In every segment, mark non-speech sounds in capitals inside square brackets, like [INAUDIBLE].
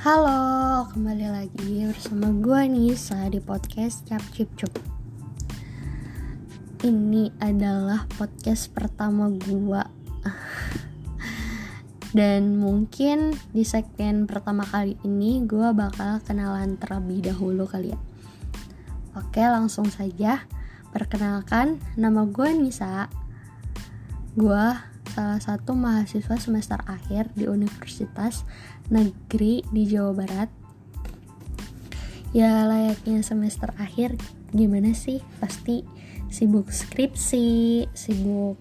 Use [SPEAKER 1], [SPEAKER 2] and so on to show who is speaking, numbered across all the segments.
[SPEAKER 1] Halo, kembali lagi bersama gue Nisa di podcast Cap Cip Cup. Ini adalah podcast pertama gue [LAUGHS] Dan mungkin di segmen pertama kali ini gue bakal kenalan terlebih dahulu kali ya. Oke langsung saja. Perkenalkan, nama gue Nisa. Gue salah satu mahasiswa semester akhir di Universitas Negeri di Jawa Barat. Ya layaknya semester akhir gimana sih? Pasti sibuk skripsi, sibuk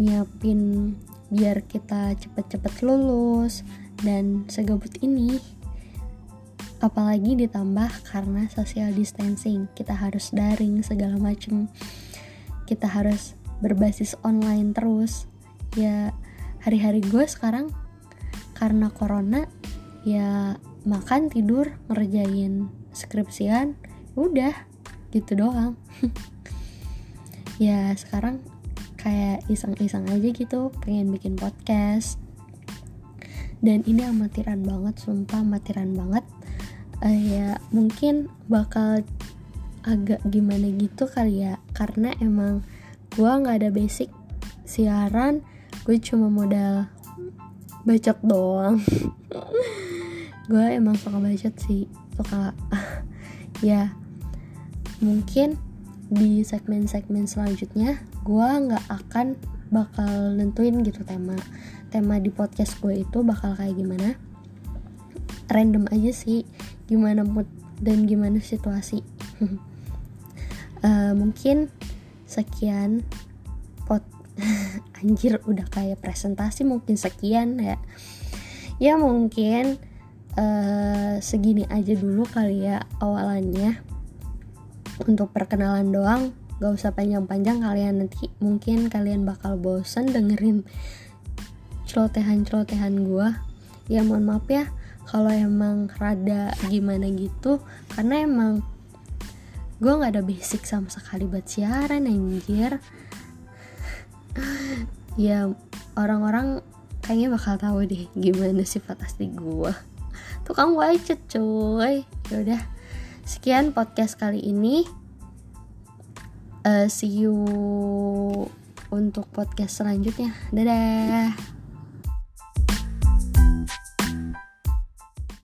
[SPEAKER 1] nyiapin biar kita cepet-cepet lulus dan segabut ini apalagi ditambah karena social distancing kita harus daring segala macem kita harus berbasis online terus ya hari-hari gue sekarang karena corona ya makan tidur ngerjain skripsian udah gitu doang. [LAUGHS] Ya sekarang kayak iseng-iseng aja gitu pengen bikin podcast. Dan ini amatiran banget sumpah amatiran banget. Uh, ya mungkin bakal agak gimana gitu kali ya karena emang gue nggak ada basic siaran gue cuma modal bacot doang. [LAUGHS] Gue emang suka bacot sih suka. [LAUGHS] Ya mungkin di segmen-segmen selanjutnya gue nggak akan bakal nentuin gitu tema. Tema di podcast gue itu bakal kayak gimana. Random aja sih gimana mood dan gimana situasi. Uh, [LAUGHS] mungkin sekian [LAUGHS] anjir udah kayak presentasi mungkin sekian ya. Ya mungkin uh, segini aja dulu kali ya awalannya. Untuk perkenalan doang gak usah panjang-panjang kalian nanti mungkin kalian bakal bosen dengerin celotehan-celotehan gue ya mohon maaf ya kalau emang rada gimana gitu karena emang gue nggak ada basic sama sekali buat siaran anjir ya orang-orang kayaknya bakal tahu deh gimana sifat asli gue tukang wajit cuy. Yaudah sekian podcast kali ini. Uh, see you untuk podcast selanjutnya. Dadah